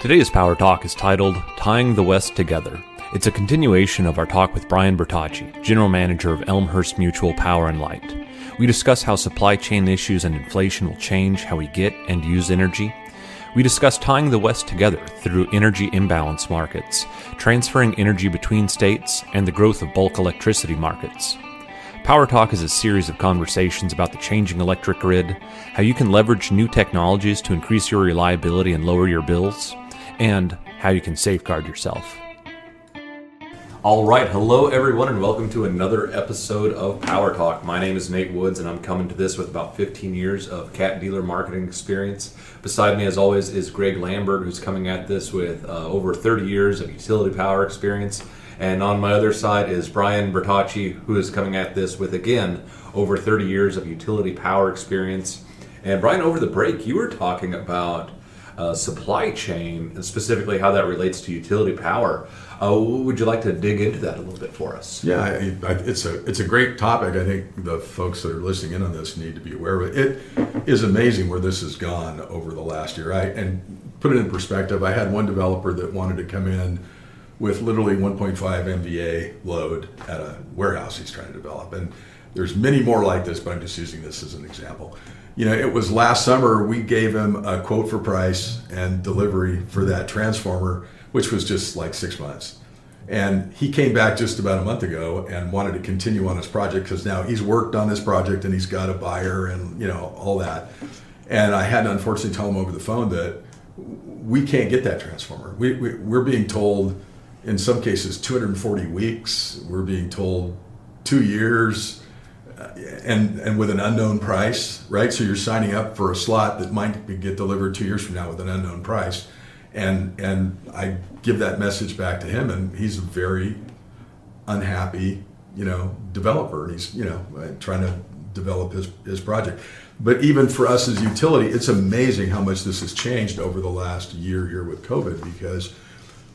Today's Power Talk is titled Tying the West Together. It's a continuation of our talk with Brian Bertacchi, General Manager of Elmhurst Mutual Power and Light. We discuss how supply chain issues and inflation will change how we get and use energy. We discuss tying the West together through energy imbalance markets, transferring energy between states, and the growth of bulk electricity markets. Power Talk is a series of conversations about the changing electric grid, how you can leverage new technologies to increase your reliability and lower your bills, and how you can safeguard yourself. All right, hello everyone, and welcome to another episode of Power Talk. My name is Nate Woods, and I'm coming to this with about 15 years of cat dealer marketing experience. Beside me, as always, is Greg Lambert, who's coming at this with uh, over 30 years of utility power experience. And on my other side is Brian Bertacchi, who is coming at this with, again, over 30 years of utility power experience. And Brian, over the break, you were talking about uh, supply chain and specifically how that relates to utility power. Uh, would you like to dig into that a little bit for us? Yeah, I, I, it's a it's a great topic. I think the folks that are listening in on this need to be aware of it. It is amazing where this has gone over the last year. I and put it in perspective. I had one developer that wanted to come in with literally 1.5 MVA load at a warehouse he's trying to develop, and there's many more like this, but I'm just using this as an example. You know, it was last summer we gave him a quote for price and delivery for that transformer which was just like six months. And he came back just about a month ago and wanted to continue on his project because now he's worked on this project and he's got a buyer and you know all that. And I had to unfortunately tell him over the phone that we can't get that transformer. We, we, we're being told in some cases 240 weeks. We're being told two years and and with an unknown price, right? So you're signing up for a slot that might get delivered two years from now with an unknown price and and I give that message back to him, and he's a very unhappy, you know, developer, and he's you know trying to develop his his project. But even for us as utility, it's amazing how much this has changed over the last year here with COVID because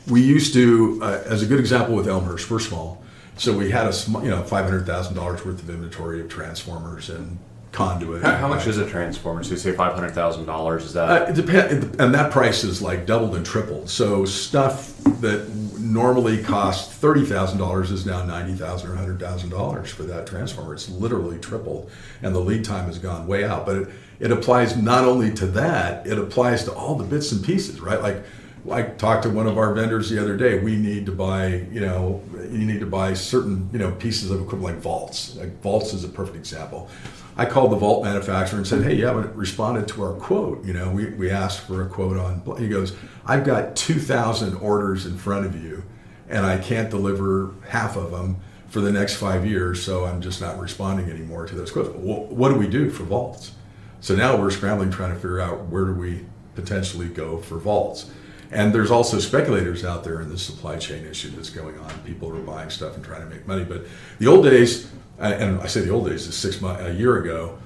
we used to, uh, as a good example with Elmhurst, we're small, so we had a you know five hundred thousand dollars worth of inventory of transformers and conduit. How, how much is a transformer? So you say five hundred thousand dollars? Is that? Uh, it depends, and that price is like doubled and tripled. So stuff that normally costs thirty thousand dollars is now ninety thousand or hundred thousand dollars for that transformer. It's literally tripled, and the lead time has gone way out. But it, it applies not only to that; it applies to all the bits and pieces, right? Like. I talked to one of our vendors the other day. We need to buy, you know, you need to buy certain, you know, pieces of equipment like vaults. Like vaults is a perfect example I called the vault manufacturer and said, "Hey, you haven't responded to our quote. You know, we, we asked for a quote on." He goes, "I've got two thousand orders in front of you, and I can't deliver half of them for the next five years, so I'm just not responding anymore to those quotes." What do we do for vaults? So now we're scrambling trying to figure out where do we potentially go for vaults. And there's also speculators out there in the supply chain issue that's going on. People are buying stuff and trying to make money. But the old days, and I say the old days is six months, a year ago.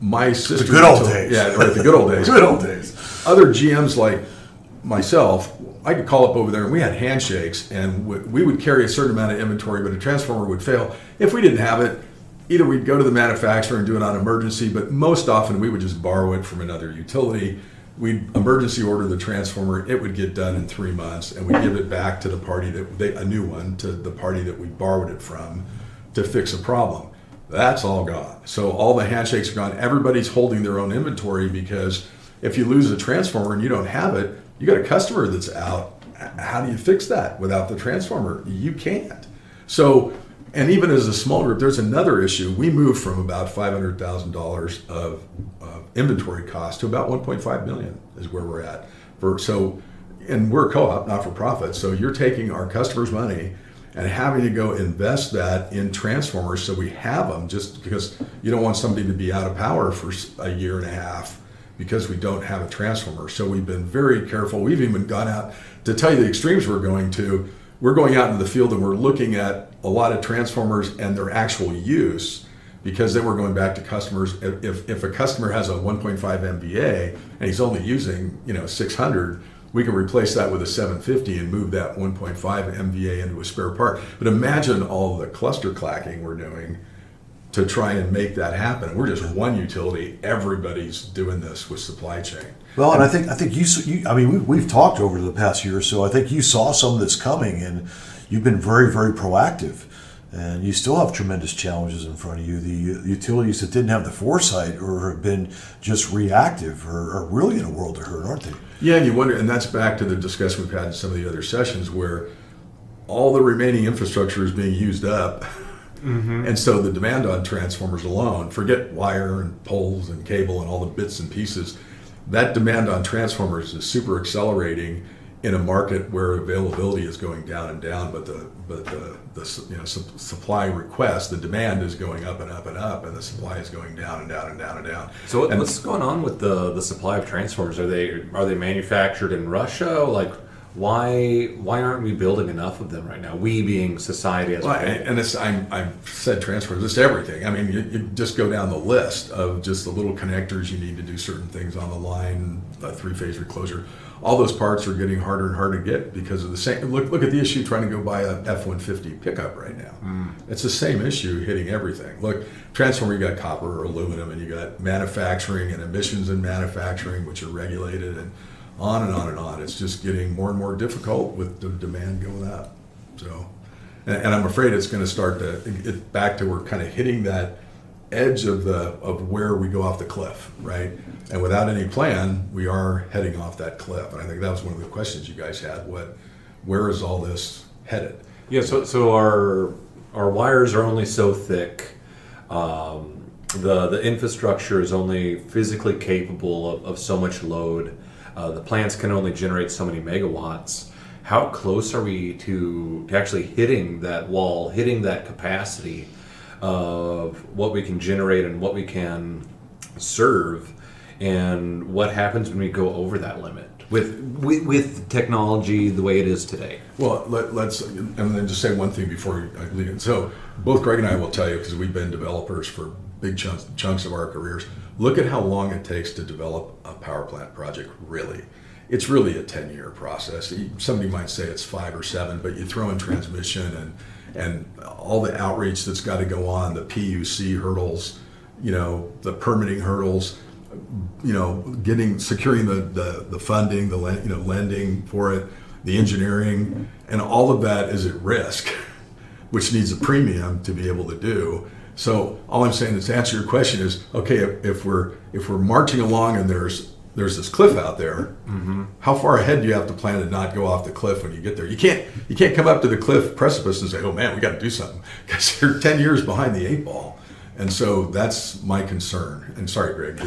My sister, the good old days, yeah, right, the good old days, good old days. Other GMs like myself, I could call up over there and we had handshakes, and we would carry a certain amount of inventory, but a transformer would fail. If we didn't have it, either we'd go to the manufacturer and do it on emergency, but most often we would just borrow it from another utility. We'd emergency order the transformer; it would get done in three months, and we'd give it back to the party that they, a new one to the party that we borrowed it from to fix a problem. That's all gone. So all the handshakes are gone. Everybody's holding their own inventory because if you lose a transformer and you don't have it, you got a customer that's out. How do you fix that without the transformer? You can't. So, and even as a small group, there's another issue. We moved from about five hundred thousand dollars of uh, inventory cost to about one point five million is where we're at. For so, and we're a co-op, not for profit. So you're taking our customers' money and having to go invest that in transformers so we have them just because you don't want somebody to be out of power for a year and a half because we don't have a transformer. So we've been very careful. We've even gone out to tell you the extremes we're going to. We're going out into the field and we're looking at a lot of transformers and their actual use because then we're going back to customers. If, if a customer has a 1.5 MVA and he's only using you know 600, we can replace that with a 750 and move that 1.5 MVA into a spare part. But imagine all the cluster clacking we're doing to try and make that happen. We're just one utility. Everybody's doing this with supply chain. Well, and I think I think you, you I mean, we, we've talked over the past year or so. I think you saw some of this coming, and you've been very, very proactive. And you still have tremendous challenges in front of you. The utilities that didn't have the foresight or have been just reactive are, are really in a world of hurt, aren't they? Yeah, and you wonder, and that's back to the discussion we've had in some of the other sessions where all the remaining infrastructure is being used up. Mm-hmm. And so the demand on transformers alone, forget wire and poles and cable and all the bits and pieces, that demand on transformers is super accelerating in a market where availability is going down and down, but the but the, the you know su- supply request, the demand is going up and up and up, and the supply is going down and down and down and down. So and what's going on with the the supply of transformers? Are they are they manufactured in Russia? Like why why aren't we building enough of them right now? We being society as well. And it's I'm I've said transformers. it's everything. I mean, you, you, just go down the list of just the little connectors you need to do certain things on the line, a three phase recloser. All those parts are getting harder and harder to get because of the same. Look look at the issue trying to go buy a F one fifty pickup right now. Mm. It's the same issue hitting everything. Look, transformer, you got copper or aluminum, and you got manufacturing and emissions in manufacturing, which are regulated and on and on and on. It's just getting more and more difficult with the demand going up. So, and, and I'm afraid it's going to start to get back to we're kind of hitting that edge of the of where we go off the cliff, right? And without any plan, we are heading off that cliff. And I think that was one of the questions you guys had. What, where is all this headed? Yeah. So so our our wires are only so thick. Um, the the infrastructure is only physically capable of, of so much load uh, the plants can only generate so many megawatts. How close are we to, to actually hitting that wall, hitting that capacity of what we can generate and what we can serve? And what happens when we go over that limit with with, with technology the way it is today? Well, let, us and then just say one thing before I leave. So both Greg and I will tell you because we've been developers for big chunks chunks of our careers. Look at how long it takes to develop a power plant project. Really, it's really a ten year process. Somebody might say it's five or seven, but you throw in transmission and and all the outreach that's got to go on, the PUC hurdles, you know, the permitting hurdles, you know, getting securing the the, the funding, the you know lending for it, the engineering, and all of that is at risk, which needs a premium to be able to do. So all I'm saying is to answer your question is okay if, if we're if we're marching along and there's there's this cliff out there. Mm-hmm. How far ahead do you have to plan to not go off the cliff when you get there? You can't you can't come up to the cliff precipice and say, "Oh man, we got to do something," because you're ten years behind the eight ball. And so that's my concern. And sorry, Greg.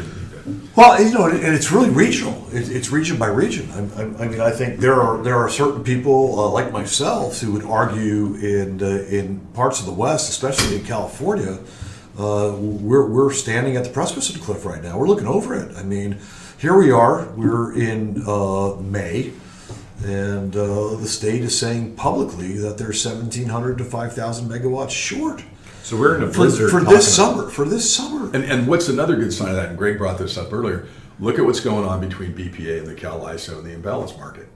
Well, you know, and it's really regional. It's region by region. I, mean, I think there are there are certain people uh, like myself who would argue in uh, in parts of the West, especially in California, uh, we're we're standing at the precipice of the cliff right now. We're looking over it. I mean, here we are. We're in uh, May. And uh, the state is saying publicly that they're 1,700 to 5,000 megawatts short so we're in a blizzard for, for this summer. For this summer. And, and what's another good sign of that? And Greg brought this up earlier. Look at what's going on between BPA and the Cal ISO and the imbalance market.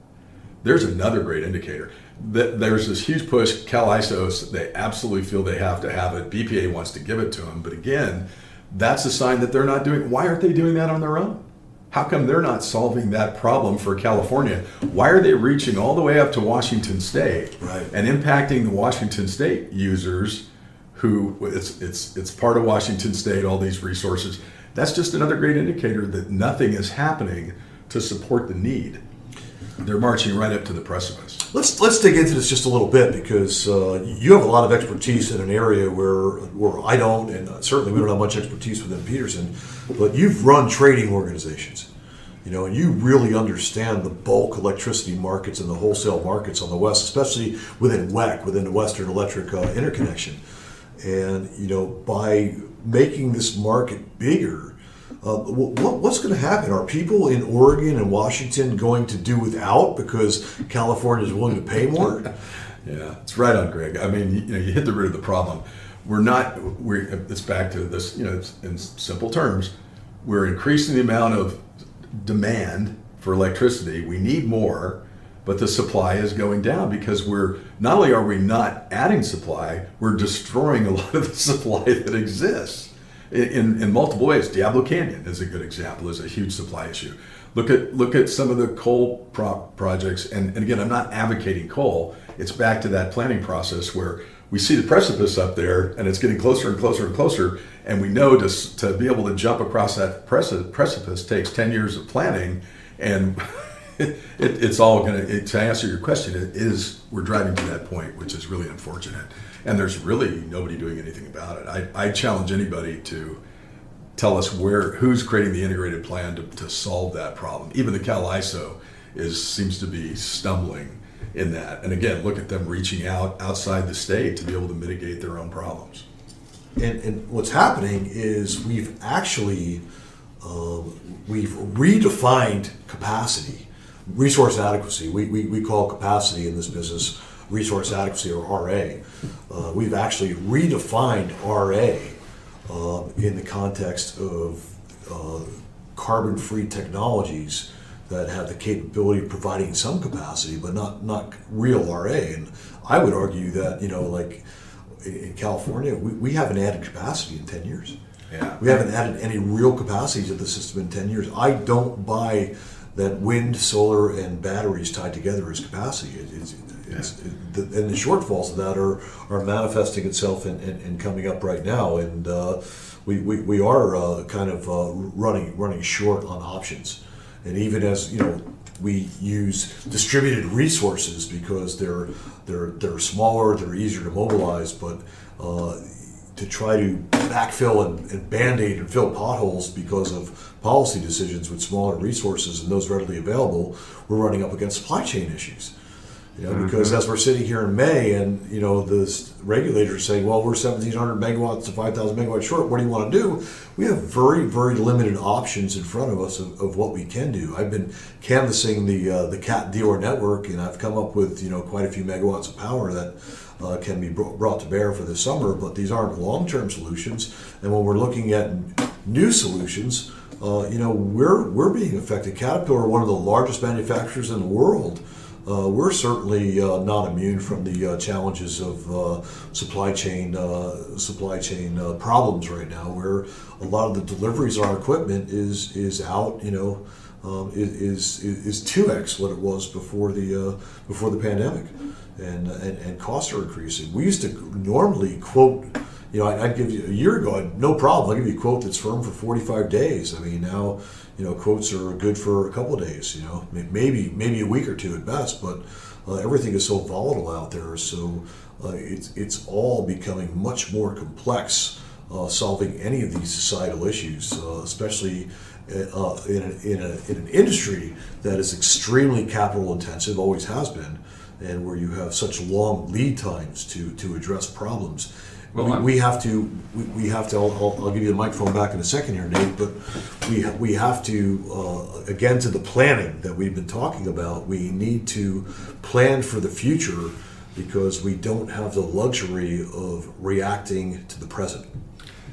There's another great indicator. That there's this huge push. Cal ISOs they absolutely feel they have to have it. BPA wants to give it to them, but again, that's a sign that they're not doing. Why aren't they doing that on their own? How come they're not solving that problem for California? Why are they reaching all the way up to Washington State right. and impacting the Washington State users? Who it's it's it's part of Washington State. All these resources. That's just another great indicator that nothing is happening to support the need. They're marching right up to the precipice. Let's let's dig into this just a little bit because uh, you have a lot of expertise in an area where where I don't, and certainly we don't have much expertise within Peterson. But you've run trading organizations, you know, and you really understand the bulk electricity markets and the wholesale markets on the west, especially within WECC, within the Western Electric uh, Interconnection. And you know, by making this market bigger, uh, what, what's going to happen? Are people in Oregon and Washington going to do without because California is willing to pay more? yeah, it's right on, Greg. I mean, you know, you hit the root of the problem. We're not. We're. It's back to this. You know, in simple terms, we're increasing the amount of demand for electricity. We need more but the supply is going down because we're not only are we not adding supply, we're destroying a lot of the supply that exists in, in, multiple ways. Diablo Canyon is a good example, is a huge supply issue. Look at look at some of the coal pro- projects, and, and again, I'm not advocating coal. It's back to that planning process where we see the precipice up there, and it's getting closer and closer and closer, and we know to to be able to jump across that preci- precipice takes ten years of planning, and it, it's all going to. To answer your question, it is we're driving to that point, which is really unfortunate, and there's really nobody doing anything about it. I, I challenge anybody to tell us where who's creating the integrated plan to, to solve that problem. Even the Cal ISO is seems to be stumbling in that. And again, look at them reaching out outside the state to be able to mitigate their own problems. And, and what's happening is we've actually um, we've redefined capacity, resource adequacy. We, we, we call capacity in this business resource adequacy or RA. Uh, we've actually redefined RA uh, in the context of uh, carbon-free technologies that have the capability of providing some capacity, but not not real RA. And I would argue that you know, like in California, we, we haven't added capacity in ten years. Yeah. we haven't added any real capacity to the system in ten years. I don't buy that wind, solar, and batteries tied together as capacity. It, it's, it's, it, the, and the shortfalls of that are, are manifesting itself and, and, and coming up right now. And uh, we, we, we are uh, kind of uh, running running short on options. And even as you know, we use distributed resources because they're they're they're smaller, they're easier to mobilize, but uh, to try to backfill and, and band-aid and fill potholes because of policy decisions with smaller resources and those readily available, we're running up against supply chain issues. You know, because as we're sitting here in May, and you know the regulators are saying, "Well, we're 1,700 megawatts to 5,000 megawatts short. What do you want to do?" We have very, very limited options in front of us of, of what we can do. I've been canvassing the uh, the CAT dealer network, and I've come up with you know quite a few megawatts of power that uh, can be bro- brought to bear for this summer. But these aren't long-term solutions, and when we're looking at new solutions, uh, you know, we're we're being affected. Caterpillar, one of the largest manufacturers in the world. Uh, we're certainly uh, not immune from the uh, challenges of uh, supply chain uh, supply chain uh, problems right now, where a lot of the deliveries of our equipment is is out. You know, um, is is two x what it was before the before the pandemic, and, and and costs are increasing. We used to normally quote. You know, I- I'd give you a year ago, I'd, no problem. I'd give you a quote that's firm for 45 days. I mean, now, you know, quotes are good for a couple of days. You know, maybe maybe a week or two at best. But uh, everything is so volatile out there, so uh, it's it's all becoming much more complex. Uh, solving any of these societal issues, uh, especially uh, in, a, in, a, in an industry that is extremely capital intensive, always has been, and where you have such long lead times to, to address problems. Well, we, I'm- we have to we, we have to I'll, I'll, I'll give you the microphone back in a second here Nate but we, we have to uh, again to the planning that we've been talking about we need to plan for the future because we don't have the luxury of reacting to the present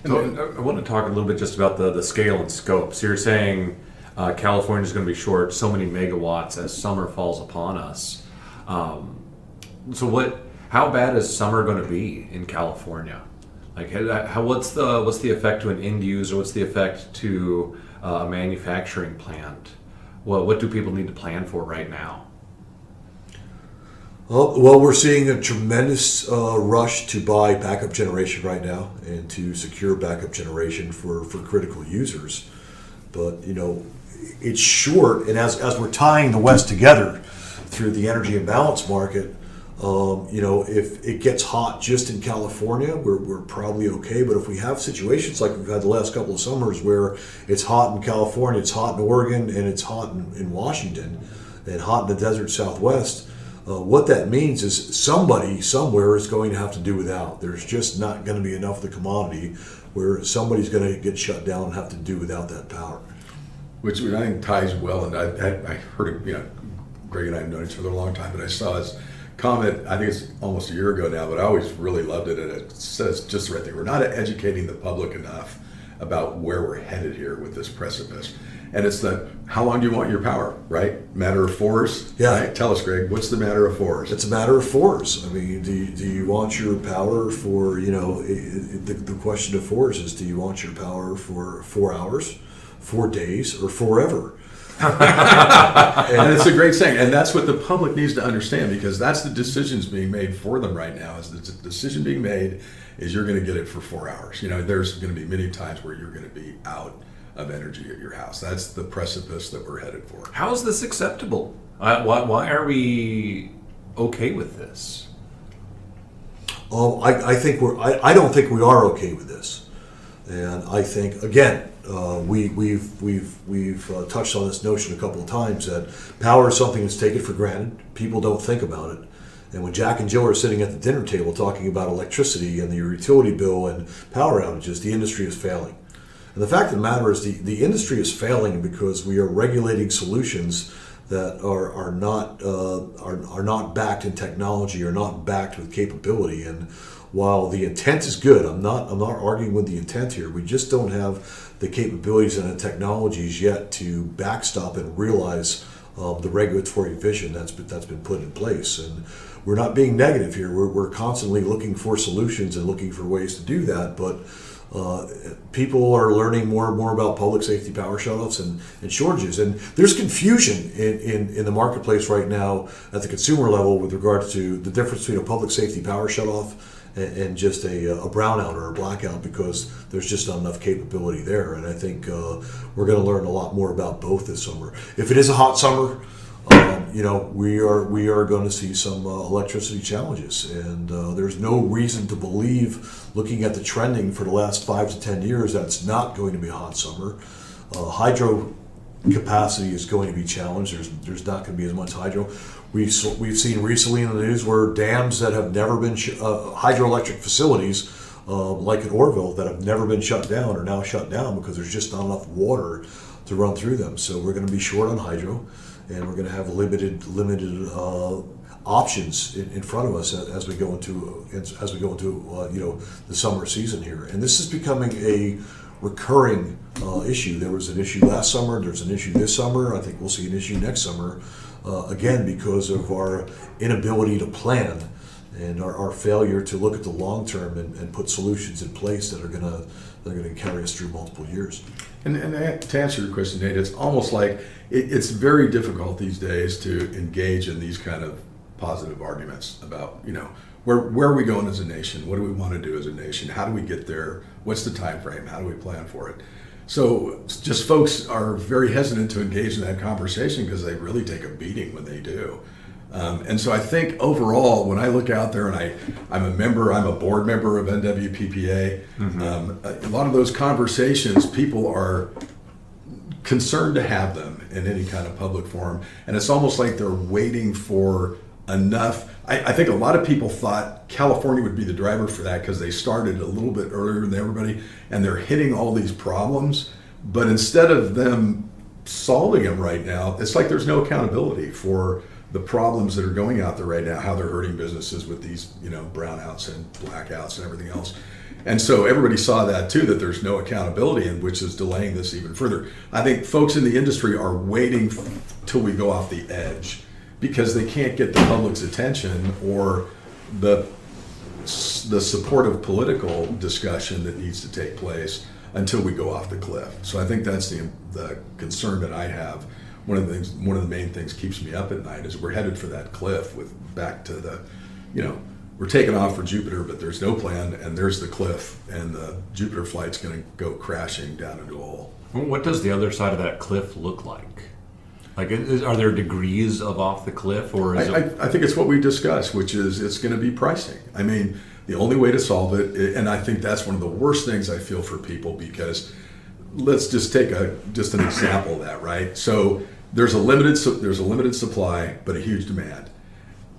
And then I I want to talk a little bit just about the, the scale and scope. So you're saying uh, California is going to be short so many megawatts as summer falls upon us. Um, so what? How bad is summer going to be in California? Like, how, what's the what's the effect to an end user? What's the effect to uh, a manufacturing plant? What what do people need to plan for right now? Well, well, we're seeing a tremendous uh, rush to buy backup generation right now and to secure backup generation for, for critical users. But, you know, it's short, and as, as we're tying the West together through the energy imbalance market, um, you know, if it gets hot just in California, we're, we're probably okay. But if we have situations like we've had the last couple of summers where it's hot in California, it's hot in Oregon, and it's hot in, in Washington, and hot in the desert Southwest, uh, what that means is somebody somewhere is going to have to do without. There's just not going to be enough of the commodity where somebody's going to get shut down and have to do without that power. which I think ties well. And I, I, I heard it, you know, Greg and I have known each other a long time, but I saw his comment, I think it's almost a year ago now, but I always really loved it. And it says just the right there, we're not educating the public enough about where we're headed here with this precipice. And it's the, how long do you want your power, right? Matter of force? Yeah. Right? Tell us, Greg, what's the matter of force? It's a matter of force. I mean, do you, do you want your power for, you know, i i the, the question of force is do you want your power for four hours, four days, or forever? and it's a great saying, and that's what the public needs to understand because that's the decisions being made for them right now. Is the decision being made is you're going to get it for four hours. You know, there's going to be many times where you're going to be out of energy at your house. That's the precipice that we're headed for. How is this acceptable? Uh, why, why are we okay with this? Um, I, I think we're. I, I don't think we are okay with this, and I think again uh, we, we've we've we've uh, touched on this notion a couple of times that power is something that's taken for granted. People don't think about it. And when Jack and Jill are sitting at the dinner table talking about electricity and the utility bill and power outages, the industry is failing. And the fact of the matter is, the, the industry is failing because we are regulating solutions that are, are not uh, are, are not backed in technology, are not backed with capability. And while the intent is good, I'm not I'm not arguing with the intent here. We just don't have the capabilities and the technologies yet to backstop and realize um, the regulatory vision that's been, that's been put in place. And we're not being negative here. We're, we're constantly looking for solutions and looking for ways to do that. But uh, people are learning more and more about public safety power shutoffs and, and shortages. And there's confusion in, in, in, the marketplace right now at the consumer level with regards to the difference between a public safety power shutoff and, and just a, a, brownout or a blackout because there's just not enough capability there. And I think uh, we're going to learn a lot more about both this summer. If it is a hot summer, um, you know, we are we are going to see some uh, electricity challenges, and uh, there's no reason to believe, looking at the trending for the last five to ten years, that's not going to be a hot summer. Uh, hydro capacity is going to be challenged. There's there's not going to be as much hydro. We've we've seen recently in the news where dams that have never been sh- uh, hydroelectric facilities. Uh, like in Oroville that have never been shut down are now shut down because there's just not enough water to run through them. So we're going to be short on hydro and we're going to have limited limited uh, options in, in, front of us as we go into as we go into uh, you know the summer season here. And this is becoming a recurring uh, issue. There was an issue last summer. There's an issue this summer. I think we'll see an issue next summer uh, again because of our inability to plan and our, our failure to look at the long term and, and put solutions in place that are going to that are going to carry us through multiple years. And, and to answer your question, Nate, it's almost like it, it's very difficult these days to engage in these kind of positive arguments about, you know, where, where are we going as a nation? What do we want to do as a nation? How do we get there? What's the time frame? How do we plan for it? So just folks are very hesitant to engage in that conversation because they really take a beating when they do. Um, and so I think overall, when I look out there and I, I'm a member, I'm a board member of NWPPA, mm-hmm. um, a lot of those conversations, people are concerned to have them in any kind of public forum. And it's almost like they're waiting for enough. I, I think a lot of people thought California would be the driver for that because they started a little bit earlier than everybody and they're hitting all these problems. But instead of them solving them right now, it's like there's no accountability for the problems that are going out there right now, how they're hurting businesses with these, you know, brownouts and blackouts and everything else. And so everybody saw that too, that there's no accountability, and which is delaying this even further. I think folks in the industry are waiting till we go off the edge because they can't get the public's attention or the the supportive political discussion that needs to take place until we go off the cliff. So I think that's the the concern that I have one of the things, one of the main things keeps me up at night is we're headed for that cliff with back to the, you know, we're taking off for Jupiter, but there's no plan, and there's the cliff, and the Jupiter flight's going to go crashing down into a hole. What does the other side of that cliff look like? Like, is, are there degrees of off the cliff, or is I, it... I, I think it's what we discussed, which is it's going to be pricing. I mean, the only way to solve it, and I think that's one of the worst things I feel for people because let's just take a just an example of that, right? So there's a limited there's a limited supply, but a huge demand.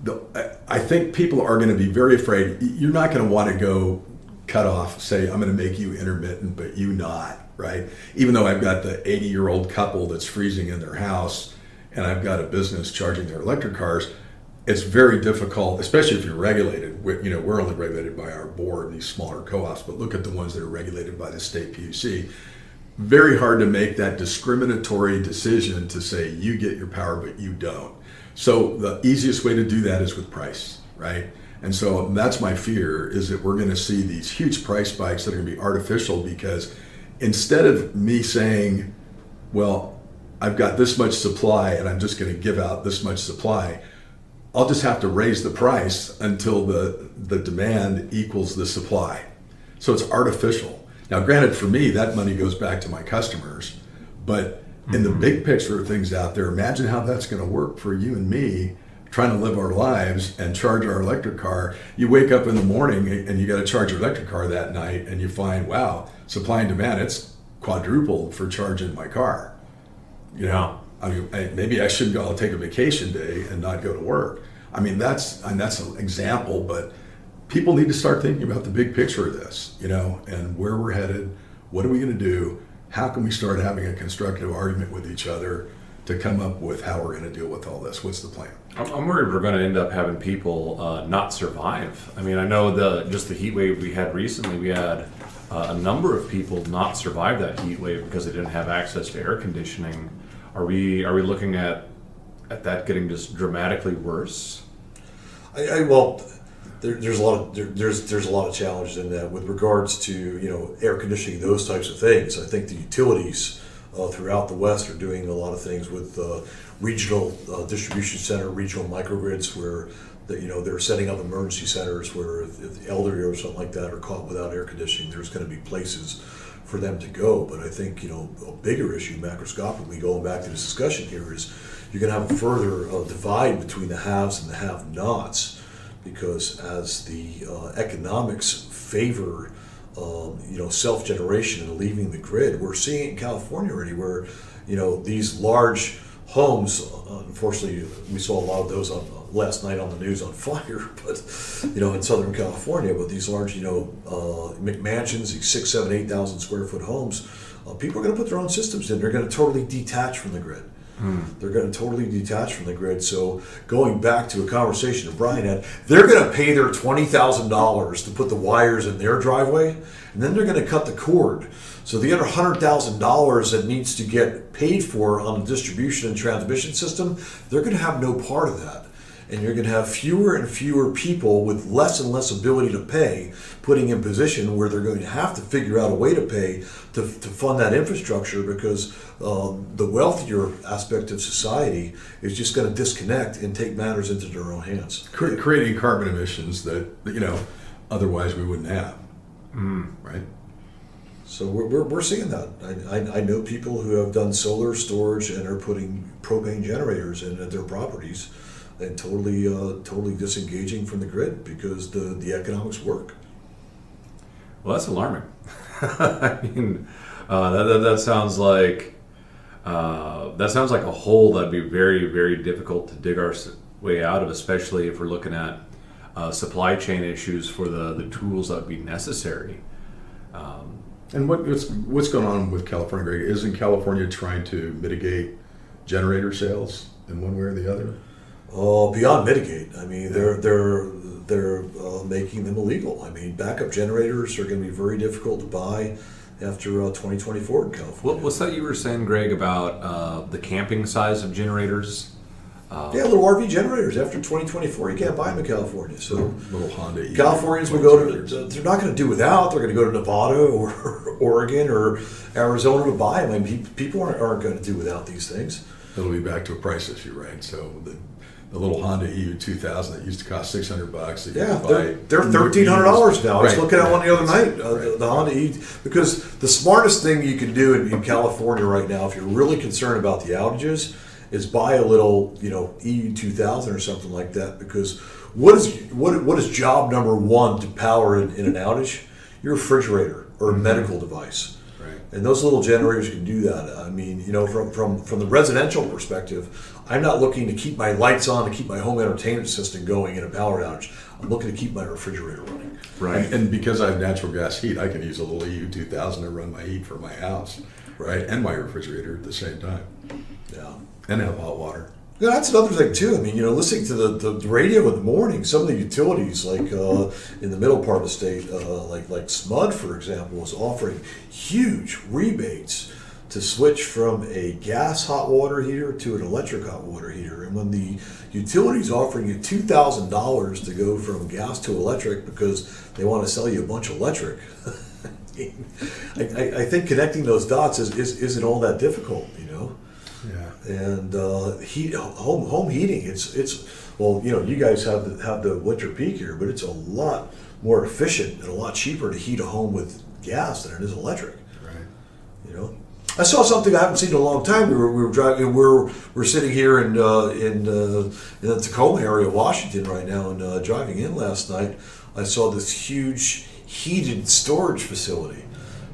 The, I think people are going to be very afraid. You're not going to want to go cut off, say, I'm going to make you intermittent, but you not, right? Even though I've got the 80 year old couple that's freezing in their house and I've got a business charging their electric cars, it's very difficult, especially if you're regulated. We're, you know, we're only regulated by our board, and these smaller co ops, but look at the ones that are regulated by the state PUC very hard to make that discriminatory decision to say you get your power but you don't. So the easiest way to do that is with price, right? And so that's my fear is that we're going to see these huge price spikes that are going to be artificial because instead of me saying, well, I've got this much supply and I'm just going to give out this much supply. I'll just have to raise the price until the, the demand equals the supply. So it's artificial. Now, granted, for me, that money goes back to my customers, but in the mm-hmm. big picture of things out there, imagine how that's going to work for you and me trying to live our lives and charge our electric car. You wake up in the morning and you got to charge your electric car that night, and you find, wow, supply and demand, it's quadrupled for charging my car. You know, I mean, maybe I should go. I'll take a vacation day and not go to work. I mean, that's and that's an example, but people need to start thinking about the big picture of this, you know, and where we're headed. What are we going to do? How can we start having a constructive argument with each other to come up with how we're going to deal with all this? What's the plan? I'm, worried we're going to end up having people uh, not survive. I mean, I know the just the heat wave we had recently. We had uh, a number of people not survive that heat wave because they didn't have access to air conditioning. Are we are we looking at at that getting just dramatically worse? I, I well, there, there's a lot of there, there's there's a lot of challenges in that with regards to you know air conditioning those types of things. I think the utilities uh, throughout the West are doing a lot of things with uh, regional uh, distribution center, regional microgrids where. You know they're setting up emergency centers where if, if the elderly or something like that are caught without air conditioning, there's going to be places for them to go. But I think you know a bigger issue macroscopically, going back to this discussion here, is you're going to have a further uh, divide between the haves and the have-nots because as the uh, economics favor um, you know self-generation and leaving the grid, we're seeing it in California already, where you know these large homes. Unfortunately, we saw a lot of those on last night on the news on fire, but you know in Southern California. with these large, you know, uh, McMansions, these six, seven, eight thousand square foot homes, uh, people are going to put their own systems in. They're going to totally detach from the grid. They're going to totally detach from the grid. So going back to a conversation that Brian had, they're going to pay their twenty thousand dollars to put the wires in their driveway, and then they're going to cut the cord. So the other hundred thousand dollars that needs to get paid for on the distribution and transmission system, they're going to have no part of that and you're going to have fewer and fewer people with less and less ability to pay putting in position where they're going to have to figure out a way to pay to, to fund that infrastructure because uh, the wealthier aspect of society is just going to disconnect and take matters into their own hands Cre- creating carbon emissions that you know otherwise we wouldn't have mm. right so we're, we're, we're seeing that. I, I, I, know people who have done solar storage and are putting propane generators in at their properties and totally uh, totally disengaging from the grid because the the economics work. Well, that's alarming. I mean, uh, that, that, that sounds like uh, that sounds like a hole that'd be very very difficult to dig our way out of, especially if we're looking at uh, supply chain issues for the the tools that would be necessary. Um, and what, what's what's going on with California? Greg? Isn't California trying to mitigate generator sales in one way or the other? Oh, beyond mitigate. I mean, they're they're they're uh, making them illegal. I mean, backup generators are going to be very difficult to buy after uh, 2024 in California. What, what's that you were saying, Greg, about uh, the camping size of generators? Uh, yeah, little RV generators. After 2024, you can't buy them in California. So little Honda. Californians will go to. They're not going to do without. They're going to go to Nevada or Oregon or Arizona to buy them. I mean, people aren't, aren't going to do without these things. It'll be back to a price issue, right? So the the little Honda EU 2000 that used to cost 600 bucks. Yeah, they're, they're $1,300 now. I was looking at one the other night, uh, right. the Honda EU, because the smartest thing you can do in, in, California right now, if you're really concerned about the outages, is buy a little, you know, EU 2000 or something like that. Because what is what what is job number one to power in, in an outage? Your refrigerator or a mm-hmm. medical device. Right. And those little generators can do that. I mean, you know, from, from, from the residential perspective, I'm not looking to keep my lights on to keep my home entertainment system going in a power outage. I'm looking to keep my refrigerator running. Right. And, because I have natural gas heat, I can use a little EU2000 to run my heat for my house, right, and my refrigerator at the same time. Yeah. And have hot water. Yeah, that's another thing too. I mean, you know, listening to the, the radio in the morning, some of the utilities, like uh, in the middle part of the state, uh, like like SMUD, for example, was offering huge rebates to switch from a gas hot water heater to an electric hot water heater. And when the utility's offering you two thousand dollars to go from gas to electric because they want to sell you a bunch of electric. I, I, I, think connecting those dots is, is, isn't all that difficult, you know. Yeah, and uh, heat home home heating. It's it's well, you know, you guys have the, have the winter peak here, but it's a lot more efficient and a lot cheaper to heat a home with gas than it is electric. Right. You know, I saw something I haven't seen in a long time. We were, we were driving. We're we're sitting here in uh, in, uh, in the Tacoma area, of Washington, right now, and uh, driving in last night. I saw this huge heated storage facility.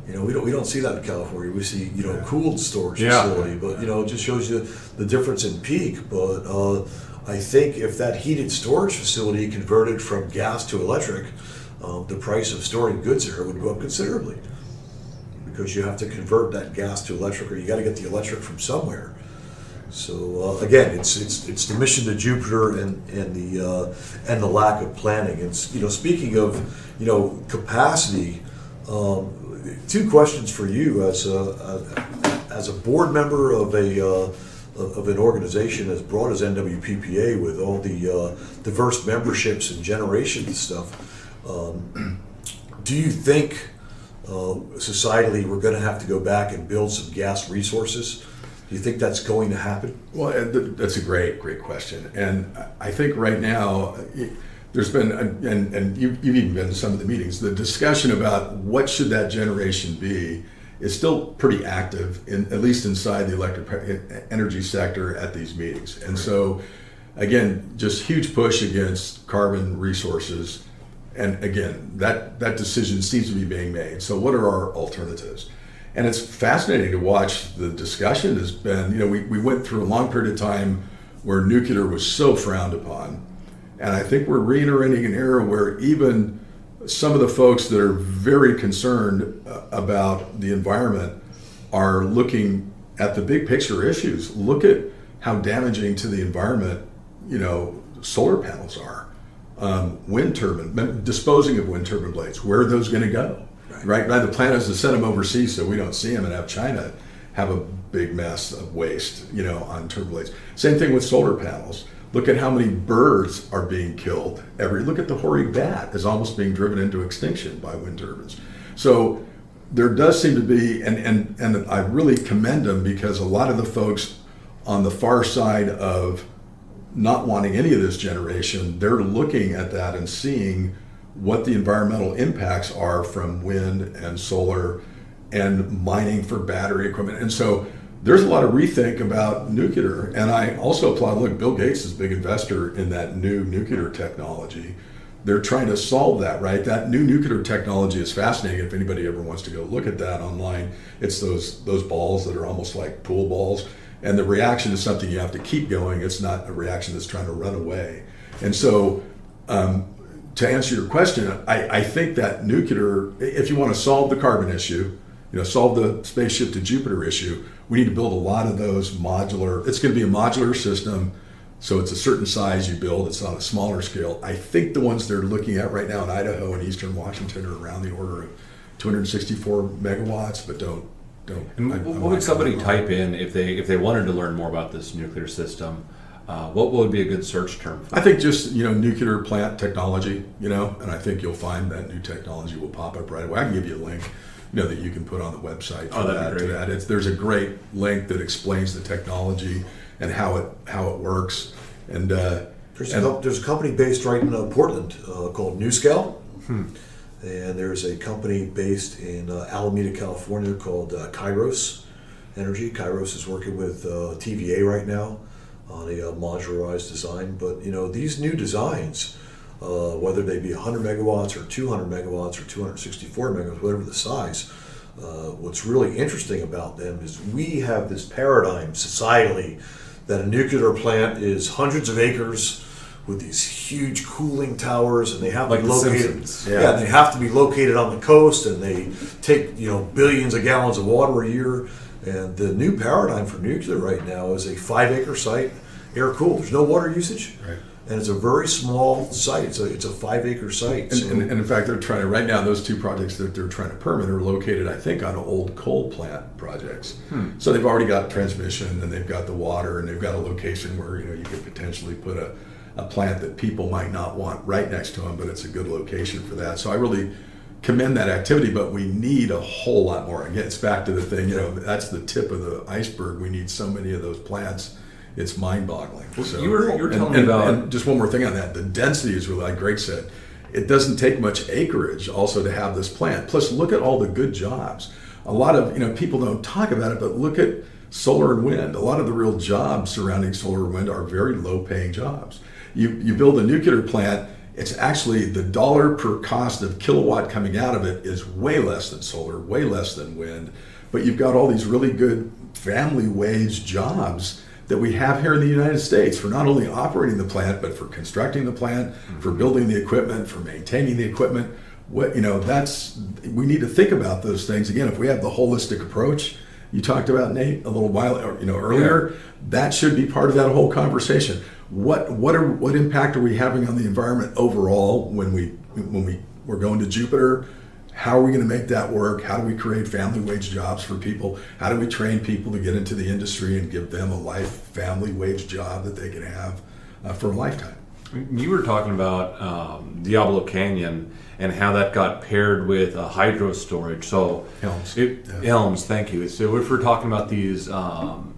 You know, we don't we don't see that in California. We see you know cooled storage Yeah. facility, but you know, it just shows you the difference in peak. But uh, I think if that heated storage facility converted from gas to electric, um, the price of storing goods there would go up considerably because you have to convert that gas to electric, or you got to get the electric from somewhere. So uh, again, it's it's it's the mission to Jupiter and and the uh, and the lack of planning. It's you know speaking of you know capacity. Um, two questions for you as a, a as a board member of a uh, of an organization as broad as NWPPA with all the uh, diverse memberships and generations and stuff. Um, do you think uh, societally we're going to have to go back and build some gas resources? Do you think that's going to happen? Well, that's a great, great question. And I think right now, there's been, and, and you've, even been to some of the meetings, the discussion about what should that generation be is still pretty active, in, at least inside the electric energy sector at these meetings. And so, again, just huge push against carbon resources. And again, that, that decision seems to be being made. So, what are our alternatives? And it's fascinating to watch the discussion has been, you know, we, we went through a long period of time where nuclear was so frowned upon. And I think we're reiterating an era where even some of the folks that are very concerned uh, about the environment are looking at the big picture issues. Look at how damaging to the environment, you know, solar panels are. Um, wind turbine, disposing of wind turbine blades, where are those going to go? Right. right. The plan is to send them overseas so we don't see them and have China have a big mess of waste, you know, on turbine blades. Same thing with solar panels. Look at how many birds are being killed every. Look at the hoary bat is almost being driven into extinction by wind turbines. So there does seem to be, and and and I really commend them because a lot of the folks on the far side of not wanting any of this generation, they're looking at that and seeing what the environmental impacts are from wind and solar and mining for battery equipment. And so there's a lot of rethink about nuclear. And I also applaud, look, Bill Gates is a big investor in that new nuclear technology. They're trying to solve that, right? That new nuclear technology is fascinating. If anybody ever wants to go look at that online, it's those those balls that are almost like pool balls. And the reaction is something you have to keep going. It's not a reaction that's trying to run away. And so um, to answer your question, I, I, think that nuclear, if you want to solve the carbon issue, you know, solve the spaceship to Jupiter issue, we need to build a lot of those modular. It's going to be a modular system, so it's a certain size you build. It's on a smaller scale. I think the ones they're looking at right now in Idaho and Eastern Washington are around the order of 264 megawatts, but don't don't. And I- what I'm would somebody type in if they if they wanted to learn more about this nuclear system? Uh, what would be a good search term? For I think just you know nuclear plant technology, you know, and I think you'll find that new technology will pop up right away. I can give you a link, you know, that you can put on the website for Oh, that'd be that. To great. that, it's, there's a great link that explains the technology and how it how it works. And uh, There's a, and- co- there's a company based right in uh, Portland uh, called NuScale. Hmm. And there's a company based in uh, Alameda, California called uh, Kairos Energy. Kairos is working with uh, TVA right now on a uh, modularized design. But, you know, these new designs, uh, whether they be 100 megawatts or 200 megawatts or 264 megawatts, whatever the size, uh, what's really interesting about them is we have this paradigm societally that a nuclear plant is hundreds of acres with these huge cooling towers, and they have Like to be located. Yeah. Yeah. they have to be located on the coast, and they take you know billions of gallons of water a year. And the new paradigm for nuclear right now is a five acre site, air cooled. There's no water usage, Right. and it's a very small site. It's a, it's a five acre site. And, So- and, and in fact, they're trying to right now. Those two projects that they're trying to permit are located, I think, on old coal plant projects. Hmm. So they've already got transmission, and they've got the water, and they've got a location where you know you could potentially put a, a plant that people might not want right next to them, but it's a good location for that. So I really commend that activity, but we need a whole lot more. Again, it's back to the thing, you know, that's the tip of the iceberg. We need so many of those plants. It's mind-boggling. So, you were- you were and- telling me and- about- and just one more thing on that. The density is really, like Greg said, it doesn't take much acreage also to have this plant. Plus, look at all the good jobs. A lot of, you know, people don't talk about it, but look at solar and wind. A lot of the real jobs surrounding solar and wind are very low paying jobs. You, you build a nuclear plant, it's actually the dollar per cost of kilowatt coming out of it is way less than solar, way less than wind. But you've got all these really good family wage jobs that we have here in the United States for not only operating the plant, but for constructing the plant, for mm-hmm. building the equipment, for maintaining the equipment. What you know, that's we need to think about those things again. If we have the holistic approach you talked about, Nate, a little while or, you know earlier, that should be part of that whole conversation. What what are what impact are we having on the environment overall when we when we we're going to Jupiter? How are we going to make that work? How do we create family wage jobs for people? How do we train people to get into the industry and give them a life family wage job that they can have uh, for a lifetime? You were talking about um, Diablo Canyon and how that got paired with uh, hydro storage. So Helms. It, Yeah. Helms, thank you. So if we're talking about these um,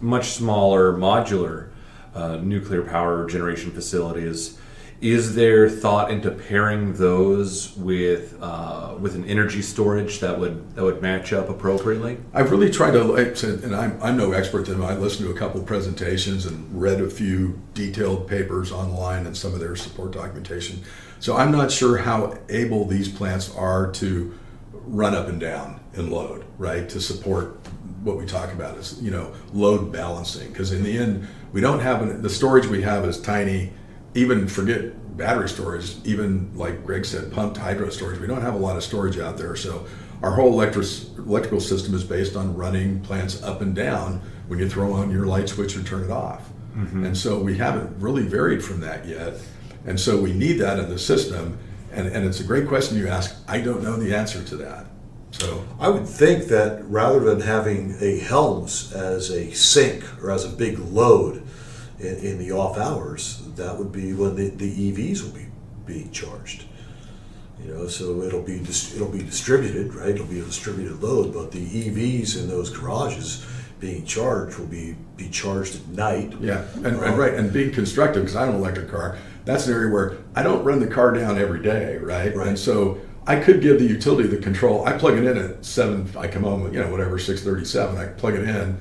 much smaller modular uh, nuclear power generation facilities, is there thought into pairing those with uh, with an energy storage that would that would match up appropriately? I've really tried to, and I'm, I'm no expert in. I listened to a couple of presentations and read a few detailed papers online and some of their support documentation. So I'm not sure how able these plants are to run up and down in load, right? To support what we talk about is, you know, load balancing. Because in the end, we don't have an, the storage we have is tiny. Even forget battery storage, even like Greg said, pumped hydro storage. We don't have a lot of storage out there. So our whole electric, electrical system is based on running plants up and down when you throw on your light switch and turn it off. Mm-hmm. And so we haven't really varied from that yet. And so we need that in the system. And, and it's a great question you ask. I don't know the answer to that. So I would think that rather than having a Helms as a sink or as a big load in, in the off hours, that would be when the, the EVs will be being charged. You know, so it'll be dis- it'll be distributed, right? It'll be a distributed load, but the EVs in those garages being charged will be be charged at night. Yeah, and, and uh, right, and being constructive because I have an electric car. That's an area where I don't run the car down every day, right? Right. And so I could give the utility the control. I plug it in at seven. I come home, you know, whatever six thirty-seven. I plug it in,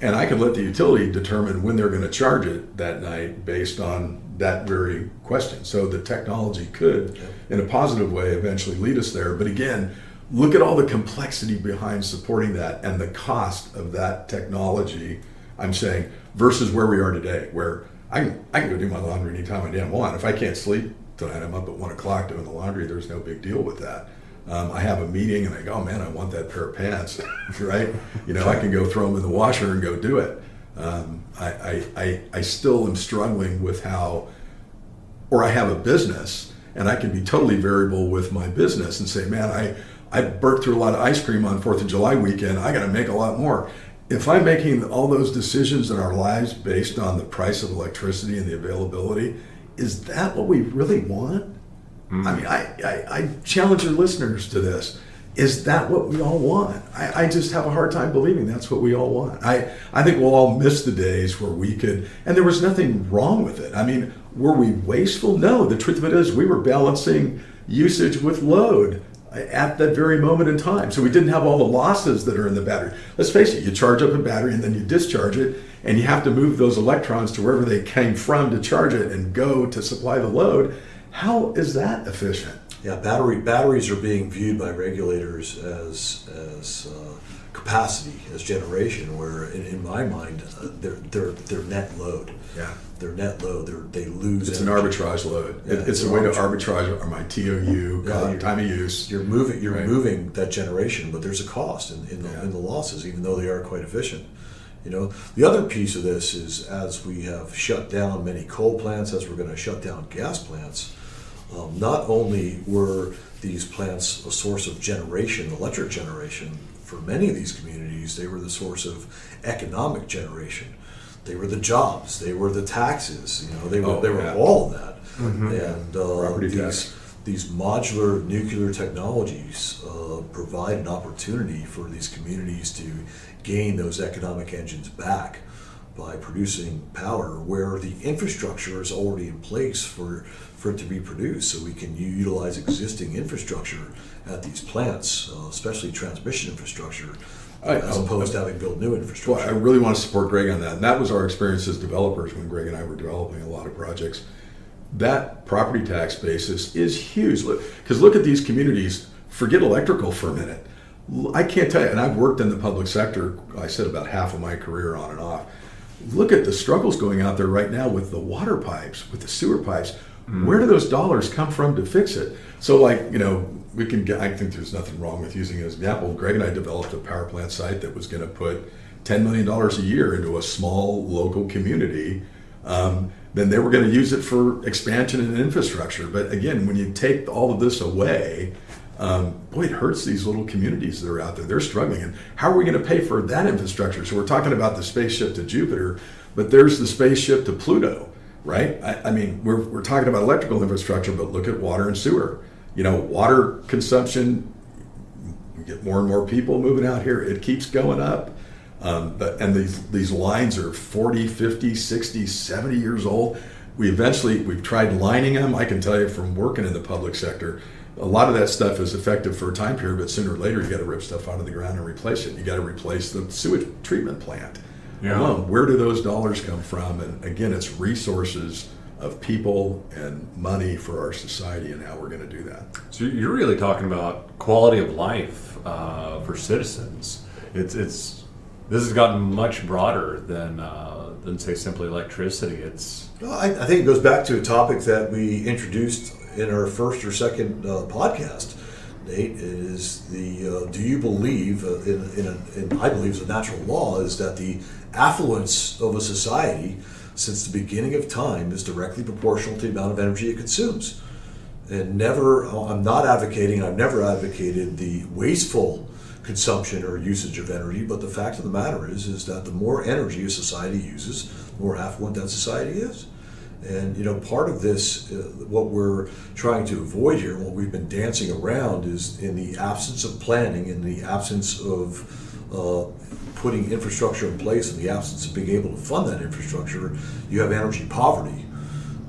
and I can let the utility determine when they're going to charge it that night based on that very question. So the technology could, in a positive way, eventually lead us there. But again, look at all the complexity behind supporting that and the cost of that technology. I'm saying versus where we are today, where I can, I can go do my laundry anytime I damn want. If I can't sleep tonight, I'm up at one o'clock doing the laundry. There's no big deal with that. Um, I have a meeting and I go, oh man, I want that pair of pants, right? You know, I can go throw them in the washer and go do it. Um, I, I, I, I still am struggling with how, or I have a business and I can be totally variable with my business and say, man, I, I burnt through a lot of ice cream on Fourth of July weekend. I got to make a lot more. If I'm making all those decisions in our lives based on the price of electricity and the availability, is that what we really want? I mean, I, I, I challenge your listeners to this. Is that what we all want? I, I just have a hard time believing that's what we all want. I, I think we'll all miss the days where we could, and there was nothing wrong with it. I mean, were we wasteful? No. The truth of it is, we were balancing usage with load at that very moment in time. So we didn't have all the losses that are in the battery. Let's face it, you charge up a battery and then you discharge it, and you have to move those electrons to wherever they came from to charge it and go to supply the load. How is that efficient? Yeah, battery batteries are being viewed by regulators as as uh, capacity, as generation. Where in, in my mind, uh, they're they're they're net load. Yeah. They're net load. They're, they lose. It's an arbitrage load. It- Yeah, it's, it's a way to arbitrage. arbitrage my TOU, Yeah, uh, time of use. You're moving. You're Right. moving that generation, but there's a cost in, in, the, Yeah. in the losses, even though they are quite efficient. You know, the other piece of this is as we have shut down many coal plants, as we're going to shut down gas plants. Um, not only were these plants a source of generation, electric generation, for many of these communities, they were the source of economic generation. They were the jobs, they were the taxes, you know, they were, Oh, they were yeah. all of that. And uh, these, tax. these modular nuclear technologies uh, provide an opportunity for these communities to gain those economic engines back by producing power where the infrastructure is already in place for, for it to be produced. So we can utilize existing infrastructure at these plants, uh, especially transmission infrastructure, I- as opposed to having built new Well, I really want to support Greg on that. And that was our experience as developers when Greg and I were developing a lot of projects. That property tax basis is huge. Because look at these communities, forget electrical for a minute. I can't tell you, and I've worked in the public sector, I said about half of my career on and off. Look at the struggles going out there right now with the water pipes, with the sewer pipes. Where do those dollars come from to fix it? So, like, you know, we can get, I think there's nothing wrong with using it as an example. Greg and I developed a power plant site that was going to put $10 million a year into a small local community. Um, then they were going to use it for expansion and infrastructure. But again, when you take all of this away, um, boy, it hurts these little communities that are out there. They're struggling. And how are we going to pay for that infrastructure? So we're talking about the spaceship to Jupiter, but there's the spaceship to Pluto, right? I, I mean, we're, we're talking about electrical infrastructure, but look at water and sewer. You know, water consumption, we get more and more people moving out here. It keeps going up. Um, but, and these, these lines are 40, 50, 60, 70 years old. We eventually, we've tried lining them. I can tell you from working in the public sector, a lot of that stuff is effective for a time period, but sooner or later you got to rip stuff out of the ground and replace it. You got to replace the sewage treatment plant. Yeah. Alone. Where do those dollars come from? And again, it's resources of people and money for our society and how we're going to do that. So you're really talking about quality of life uh, for citizens. It's it's this has gotten much broader than uh, than say simply electricity. It's Well, I, I think it goes back to a topic that we introduced in our first or second uh, podcast. Nate is the uh, do you believe uh, in, in, a, in I believe is a natural law is that the affluence of a society since the beginning of time is directly proportional to the amount of energy it consumes. And never, I'm not advocating, I've never advocated the wasteful consumption or usage of energy, but the fact of the matter is, is that the more energy a society uses, the more affluent that society is. And you know, part of this, uh, what we're trying to avoid here, what we've been dancing around, is in the absence of planning, in the absence of uh, putting infrastructure in place, in the absence of being able to fund that infrastructure, you have energy poverty,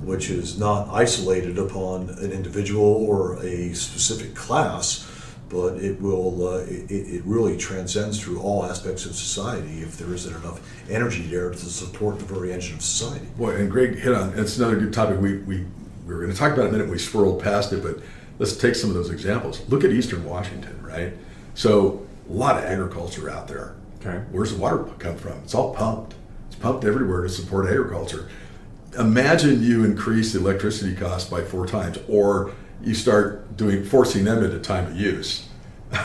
which is not isolated upon an individual or a specific class, but it will uh, it, it really transcends through all aspects of society if there isn't enough energy there to support the very engine of society. Boy, and Greg hit on it's another good topic. We we, we were going to talk about a minute. We swirled past it, but let's take some of those examples. Look at Eastern Washington, right? So a lot of agriculture out there. Okay. Where's the water come from? It's all pumped. It's pumped everywhere to support agriculture. Imagine you increase the electricity cost by four times, or you start doing forcing them into time of use.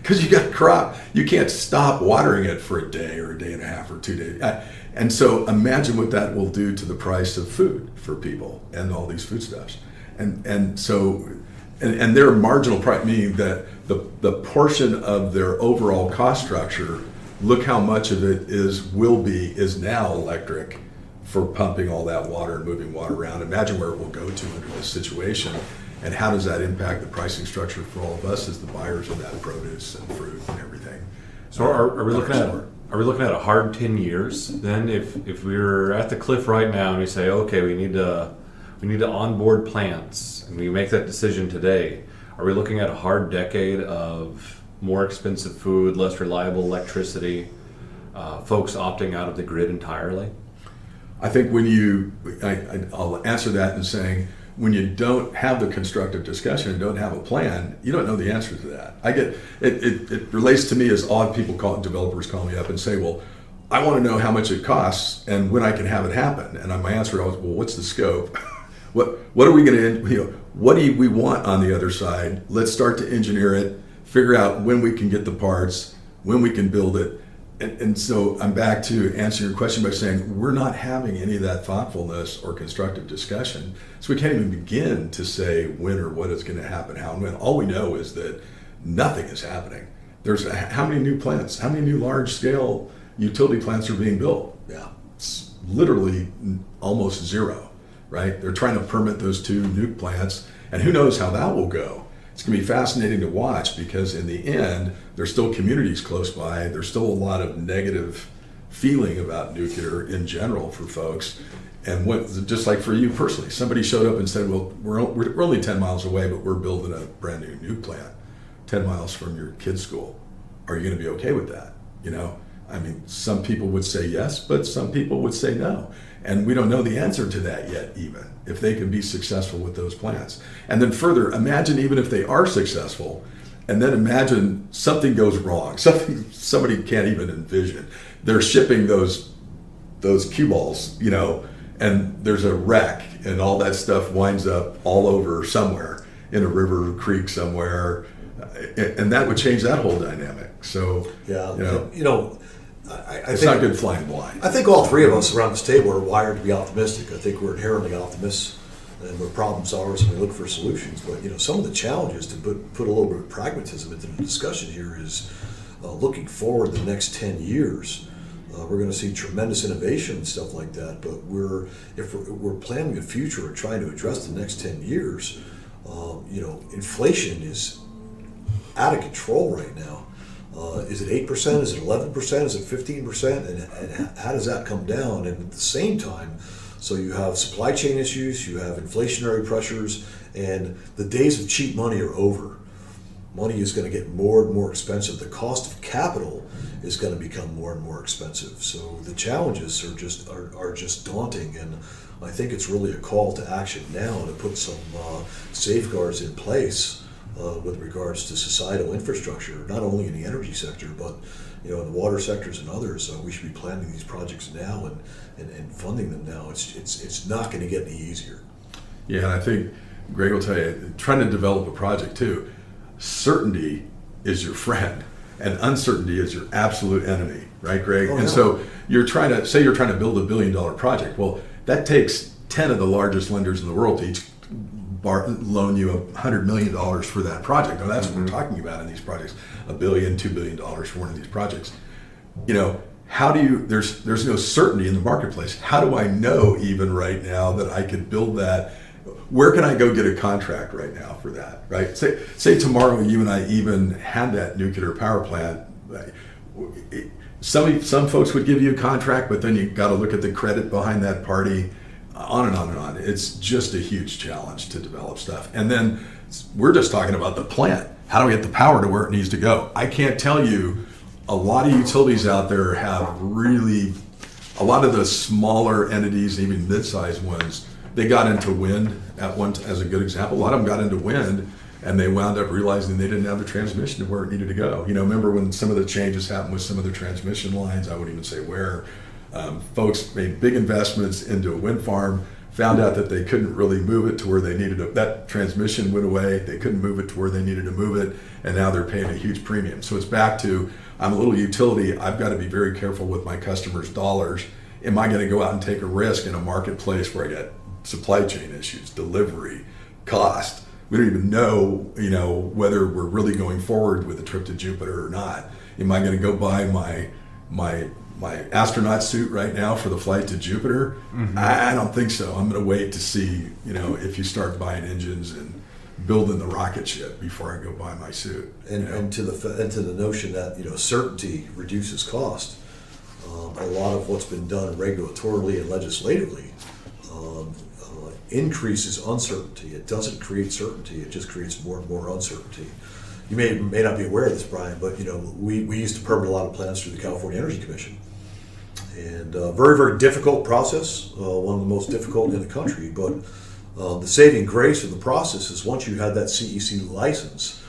Because you got a crop, you can't stop watering it for a day or a day and a half or two days. Uh, And so imagine what that will do to the price of food for people and all these foodstuffs. And and so and, and their marginal price meaning that the the portion of their overall cost structure, look how much of it is will be is now electric for pumping all that water and moving water around. Imagine where it will go to under this situation. And how does that impact the pricing structure for all of us as the buyers of that produce and fruit and everything? so are, are we looking at are we looking at a hard ten years then? If if we're at the cliff right now and we say okay we need to we need to onboard plants and we make that decision today, are we looking at a hard decade of more expensive food, less reliable electricity, uh, folks opting out of the grid entirely? I think when you, I, I- I'll answer that in saying, when you don't have the constructive discussion and don't have a plan, you don't know the answer to that. I get it. It, it relates to me as odd people call developers call me up and say, "Well, I want to know how much it costs and when I can have it happen." And my answer always, "Well, what's the scope? what what are we going to you know what do we want on the other side? Let's start to engineer it, figure out when we can get the parts, when we can build it." And, and so I'm back to answering your question by saying we're not having any of that thoughtfulness or constructive discussion. So we can't even begin to say when or what is going to happen, how and when. All we know is that nothing is happening. There's a, how many new plants, how many new large scale utility plants are being built? Yeah. It's literally almost zero. right? They're trying to permit those two nuke plants, and who knows how that will go. It's going to be fascinating to watch because in the end, there's still communities close by. There's still a lot of negative feeling about nuclear in general for folks. And what, just like for you personally, somebody showed up and said, "Well, we're, we're only 10 miles away, but we're building a brand new new plant 10 miles from your kid's school. Are you going to be okay with that?" You know, I mean, some people would say yes, but some people would say no. And we don't know the answer to that yet, even if they can be successful with those plants. And then further, imagine even if they are successful, and then imagine something goes wrong, something somebody can't even envision. They're shipping those those cue balls, you know, and there's a wreck, and all that stuff winds up all over somewhere in a river, creek somewhere, and that would change that whole dynamic. So yeah, you know, you know I, I it's think, not good flying blind. I think all three of us around this table are wired to be optimistic. I think we're inherently optimists and we're problem solvers and we look for solutions. But you know, some of the challenges to put put a little bit of pragmatism into the discussion here is uh, looking forward the next ten years. Uh, we're going to see tremendous innovation and stuff like that. But we're if we're, we're planning a future or trying to address the next ten years, um, you know, inflation is out of control right now. Uh, is it 8%? Is it 11%? Is it 15%? And, and how does that come down? And at the same time, so you have supply chain issues, you have inflationary pressures, and the days of cheap money are over. Money is going to get more and more expensive. The cost of capital is going to become more and more expensive. So the challenges are just are, are just daunting, and I think it's really a call to action now to put some uh, safeguards in place uh, with regards to societal infrastructure, not only in the energy sector, but you know, in the water sectors and others. Uh, we should be planning these projects now and, and, and funding them now. It's, it's, it's not going to get any easier. Yeah, and I think Greg will tell you, trying to develop a project too, certainty is your friend and uncertainty is your absolute enemy, right, Greg? Oh, and yeah. so you're trying to say you're trying to build a billion dollar project. Well, that takes 10 of the largest lenders in the world to each bar, loan you a hundred million dollars for that project. Now that's what we're mm-hmm. talking about in these projects: a billion, two billion dollars for one of these projects. You know, how do you? There's there's no certainty in the marketplace. How do I know even right now that I could build that? Where can I go get a contract right now for that? Right? Say say tomorrow you and I even had that nuclear power plant. Some some folks would give you a contract, but then you got to look at the credit behind that party on and on and on. It's just a huge challenge to develop stuff. And then we're just talking about the plant. How do we get the power to where it needs to go? I can't tell you. A lot of utilities out there have really, a lot of the smaller entities, even mid-sized ones, they got into wind at one as a good example. A lot of them got into wind, and they wound up realizing they didn't have the transmission to where it needed to go. You know, remember when some of the changes happened with some of the transmission lines? I wouldn't even say where. Um, folks made big investments into a wind farm, found out that they couldn't really move it to where they needed it. That transmission went away. They couldn't move it to where they needed to move it, and now they're paying a huge premium. So it's back to I'm a little utility. I've got to be very careful with my customers' dollars. Am I going to go out and take a risk in a marketplace where I got supply chain issues, delivery, cost? We don't even know, you know, whether we're really going forward with a trip to Jupiter or not. Am I going to go buy my my my astronaut suit right now for the flight to Jupiter? Mm-hmm. I, I don't think so. I'm going to wait to see, you know, if you start buying engines and building the rocket ship before I go buy my suit. And, you know? and to the fa- and to the notion that you know certainty reduces cost. Um, a lot of what's been done regulatorily and legislatively um, uh, increases uncertainty. It doesn't create certainty. It just creates more and more uncertainty. You may may not be aware of this, Brian, but you know we, we used to permit a lot of plants through the California Energy Commission, and uh, very very difficult process, uh, one of the most difficult in the country. But uh, the saving grace of the process is once you had that CEC license,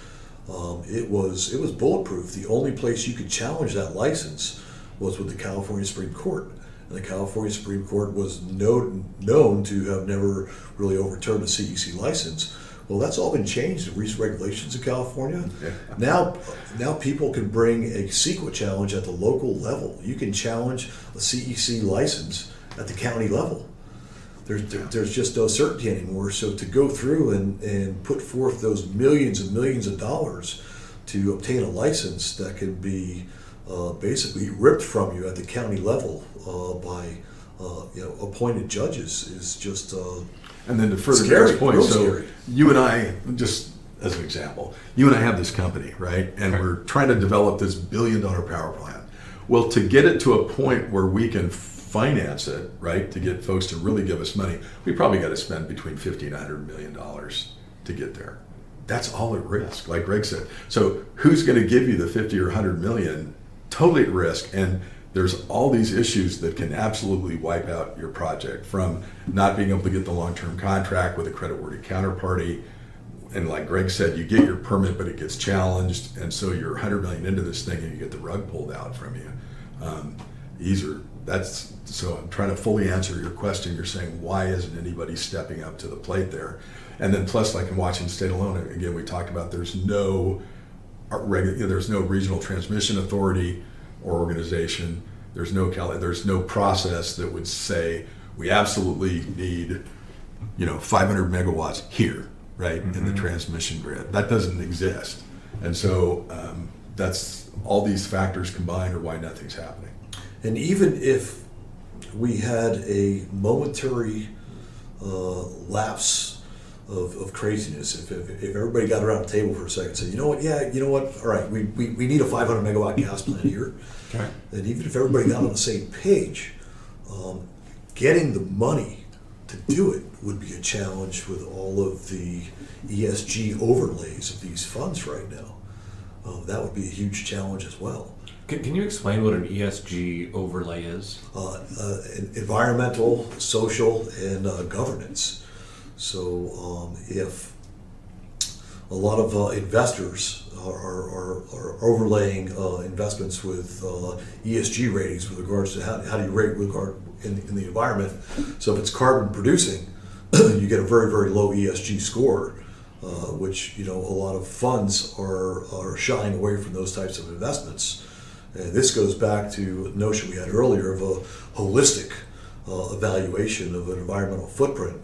um, it was it was bulletproof. The only place you could challenge that license was with the California Supreme Court. And the California Supreme Court was known, known to have never really overturned a CEC license. Well, that's all been changed in recent regulations in California. Yeah. Now, now people can bring a CEQA challenge at the local level. You can challenge a CEC license at the county level. There's, there, there's just no certainty anymore. So to go through and, and put forth those millions and millions of dollars to obtain a license that can be uh, basically ripped from you at the county level uh, by uh, you know, appointed judges is just. And then to further Greg's point, so scary. you and I, just as an example, you and I have this company, right? And we're trying to develop this billion dollar power plant. Well, to get it to a point where we can finance it, right, to get folks to really give us money, we probably got to spend between 50 and 100 million dollars to get there. That's all at risk, like Greg said. So who's going to give you the 50 or 100 million? Totally at risk. And there's all these issues that can absolutely wipe out your project from not being able to get the long-term contract with a creditworthy counterparty and like Greg said, you get your permit, but it gets challenged, and so you're 100 million into this thing, and you get the rug pulled out from you. Um, these are that's so. I'm trying to fully answer your question. You're saying why isn't anybody stepping up to the plate there? And then plus, like in Washington State alone, again, we talked about there's no uh, there's no regional transmission authority or organization. There's no Cali- there's no process that would say we absolutely need you know 500 megawatts here right in the transmission grid. That doesn't exist. And so um, that's all these factors combined are why nothing's happening. And even if we had a momentary uh, lapse of, of craziness, if, if, if everybody got around the table for a second and said, you know what, yeah, you know what, all right, we, we, we need a 500 megawatt gas plant here. Okay. And even if everybody got on the same page, um, getting the money to do it would be a challenge with all of the ESG overlays of these funds right now. Uh, that would be a huge challenge as well. Can, can you explain what an ESG overlay is? uh, uh, environmental, social, and uh, governance. So um, if a lot of uh, investors are, are, are, overlaying uh, investments with uh, ESG ratings with regards to how, how do you rate regard in, in the environment. So if it's carbon producing, you get a very, very low ESG score. Uh, which you know a lot of funds are are shying away from those types of investments. And this goes back to a notion we had earlier of a holistic uh, evaluation of an environmental footprint.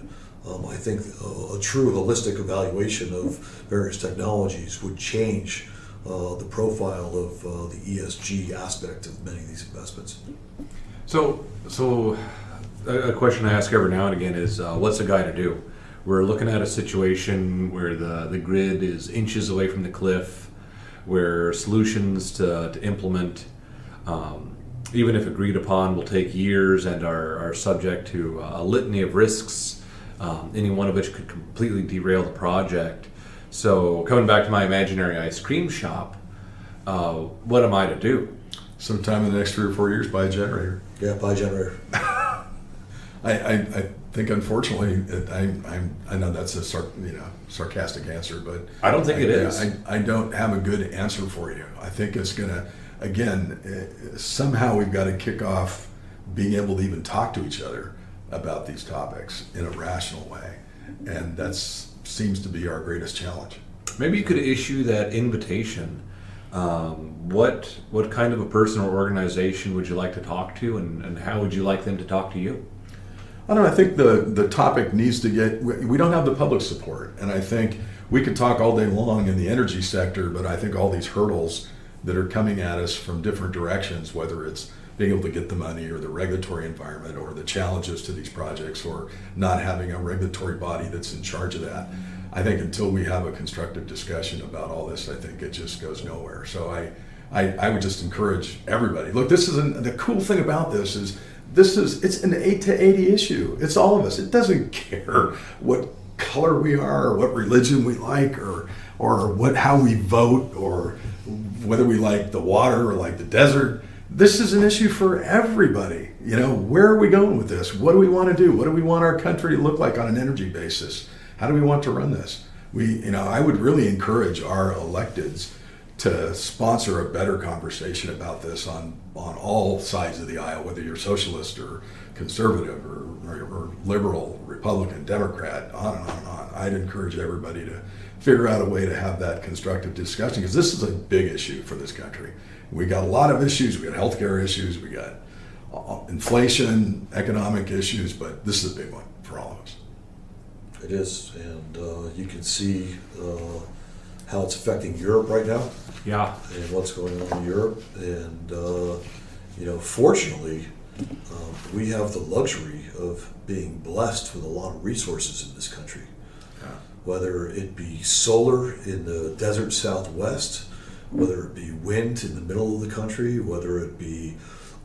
Um, I think a, a true holistic evaluation of various technologies would change uh, the profile of uh, the ESG aspect of many of these investments. So, so a, question I ask every now and again is, uh, what's a guy to do? We're looking at a situation where the, the grid is inches away from the cliff, where solutions to, to implement, um, even if agreed upon, will take years and are, are subject to a litany of risks, um, any one of which could completely derail the project. So, coming back to my imaginary ice cream shop, uh, what am I to do? sometime in the next three or four years buy a generator Yeah, by generator. I, I, I think unfortunately I, I'm, I know that's a sar- you know sarcastic answer, but I don't think I, it yeah, is. I, I don't have a good answer for you. I think it's gonna again eh, somehow we've got to kick off being able to even talk to each other about these topics in a rational way, and that seems to be our greatest challenge. Maybe you could issue that invitation. Um, what what kind of a person or organization would you like to talk to, and, and how would you like them to talk to you? I don't know. I think the, the topic needs to get, we we don't have the public support. And I think we could talk all day long in the energy sector, but I think all these hurdles that are coming at us from different directions, whether it's being able to get the money or the regulatory environment or the challenges to these projects or not having a regulatory body that's in charge of that. I think until we have a constructive discussion about all this, I think it just goes nowhere. So I, I, I would just encourage everybody. Look, this is an, the cool thing about this is this is it's an eight to eighty issue. It's all of us. It doesn't care what color we are or what religion we like or or what how we vote or whether we like the water or like the desert. This is an issue for everybody. You know, where are we going with this? What do we want to do? What do we want our country to look like on an energy basis? How do we want to run this? We, you know, I would really encourage our electeds to sponsor a better conversation about this on, on all sides of the aisle, whether you're socialist or conservative or, or, or liberal, Republican, Democrat, on and on and on. I'd encourage everybody to figure out a way to have that constructive discussion because this is a big issue for this country. We got a lot of issues. We got healthcare issues. We got uh, inflation, economic issues, but this is a big one for all of us. It is, and uh, you can see uh, how it's affecting Europe right now. Yeah, and what's going on in Europe. And uh, you know, fortunately, Um, we have the luxury of being blessed with a lot of resources in this country. Whether it be solar in the desert southwest, whether it be wind in the middle of the country, whether it be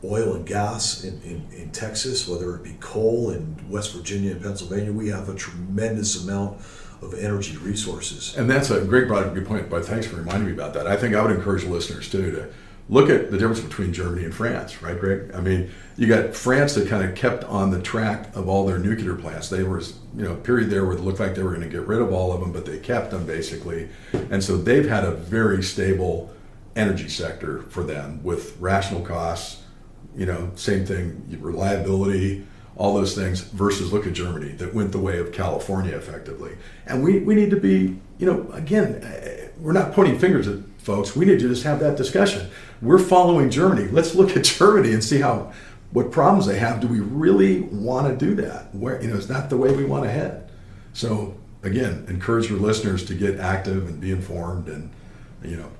oil and gas in, in, in Texas, whether it be coal in West Virginia and Pennsylvania, we have a tremendous amount of energy resources. And that's a great good point, but thanks for reminding me about that. I think I would encourage listeners too to look at the difference between Germany and France, right, Greg? I mean, you got France that kind of kept on the track of all their nuclear plants. They were, you know, period there where it looked like they were going to get rid of all of them, but they kept them basically. And so they've had a very stable energy sector for them with rational costs, you know, same thing, reliability, all those things, versus look at Germany that went the way of California effectively. And we, we need to be, you know, again, eh, we're not pointing fingers at folks. We need to just have that discussion. We're following Germany. Let's look at Germany and see how what problems they have. Do we really want to do that? Where you know, it's not the way we want to head. So again, encourage your listeners to get active and be informed and you know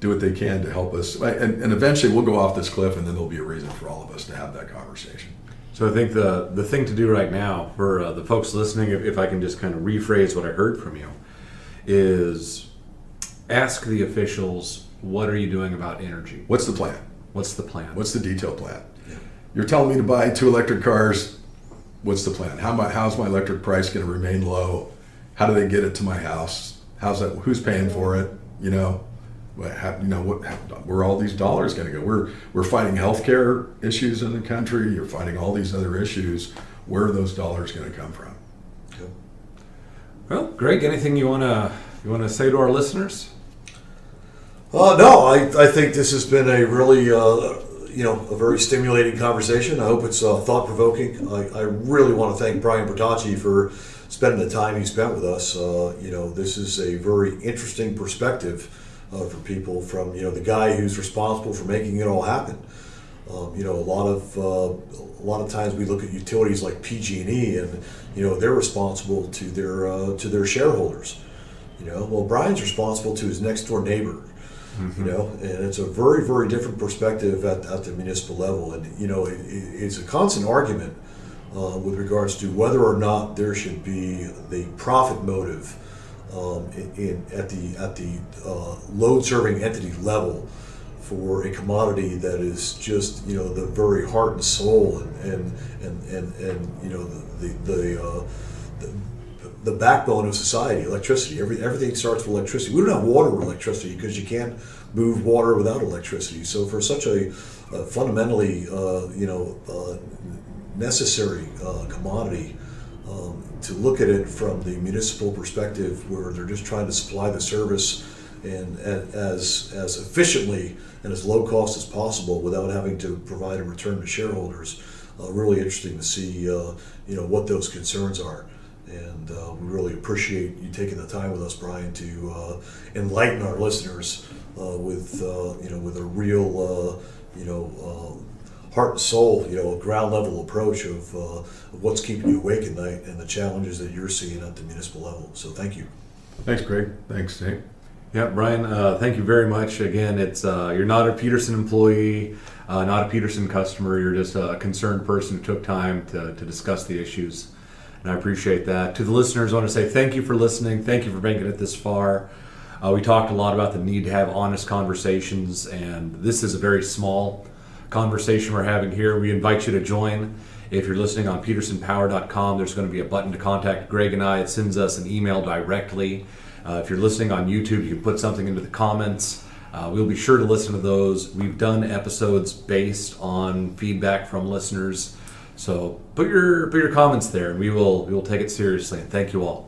do what they can to help us. And, and eventually we'll go off this cliff and then there'll be a reason for all of us to have that conversation. So I think the the thing to do right now for uh, the folks listening, if, if I can just kind of rephrase what I heard from you, is ask the officials what are you doing about energy? What's the plan? What's the plan? What's the detailed plan? Yeah. You're telling me to buy two electric cars. What's the plan? How my how's my electric price going to remain low? How do they get it to my house? How's that? Who's paying for it? You know, how, you know what? How, where are all these dollars going to go? We're we're fighting healthcare issues in the country. You're fighting all these other issues. Where are those dollars going to come from? Well, Greg, anything you want to you want to say to our listeners? Uh, no, I, I think this has been a really uh, you know a very stimulating conversation. I hope it's uh, thought provoking. I, I really want to thank Brian Bertacchi for spending the time he spent with us. Uh, you know, this is a very interesting perspective uh, for people from you know the guy who's responsible for making it all happen. Um, you know, a lot of uh, a lot of times we look at utilities like PG&E, and you know they're responsible to their to their shareholders. You know, well, Brian's responsible to his next door neighbor. Mm-hmm. You know, and it's a very very different perspective at, at the municipal level, and you know, it, it's a constant argument uh, with regards to whether or not there should be the profit motive um, in, in, at the at the uh, load serving entity level for a commodity that is just you know the very heart and soul and and and and, and you know the the, the, uh, the the backbone of society, electricity. Every, everything starts with electricity. We don't have water with electricity because you can't move water without electricity. So for such a, a fundamentally, uh, you know, uh, necessary uh, commodity, um, to look at it from the municipal perspective, where they're just trying to supply the service and, and as as efficiently and as low cost as possible without having to provide a return to shareholders. Uh, really interesting to see, uh, you know, what those concerns are. And uh, we really appreciate you taking the time with us, Brian, to uh, enlighten our listeners uh, with, uh, you know, with a real, you know, heart and soul, you know, ground level approach of, of what's keeping you awake at night and the challenges that you're seeing at the municipal level. So thank you. Thanks, Greg. Thanks, Nate. Yeah, Brian, uh, thank you very much. Again, it's uh, you're not a Peterson employee, uh, not a Peterson customer. You're just a concerned person who took time to, to discuss the issues, and I appreciate that. To the listeners, I want to say thank you for listening. Thank you for making it this far. Uh, we talked a lot about the need to have honest conversations, and this is a very small conversation we're having here. We invite you to join. If you're listening on petersonpower.com, there's going to be a button to contact Greg and I. It sends us an email directly. Uh, if you're listening on YouTube, you can put something into the comments. Uh, we'll be sure to listen to those. We've done episodes based on feedback from listeners. So put your put your comments there, and we will we will take it seriously. And thank you all.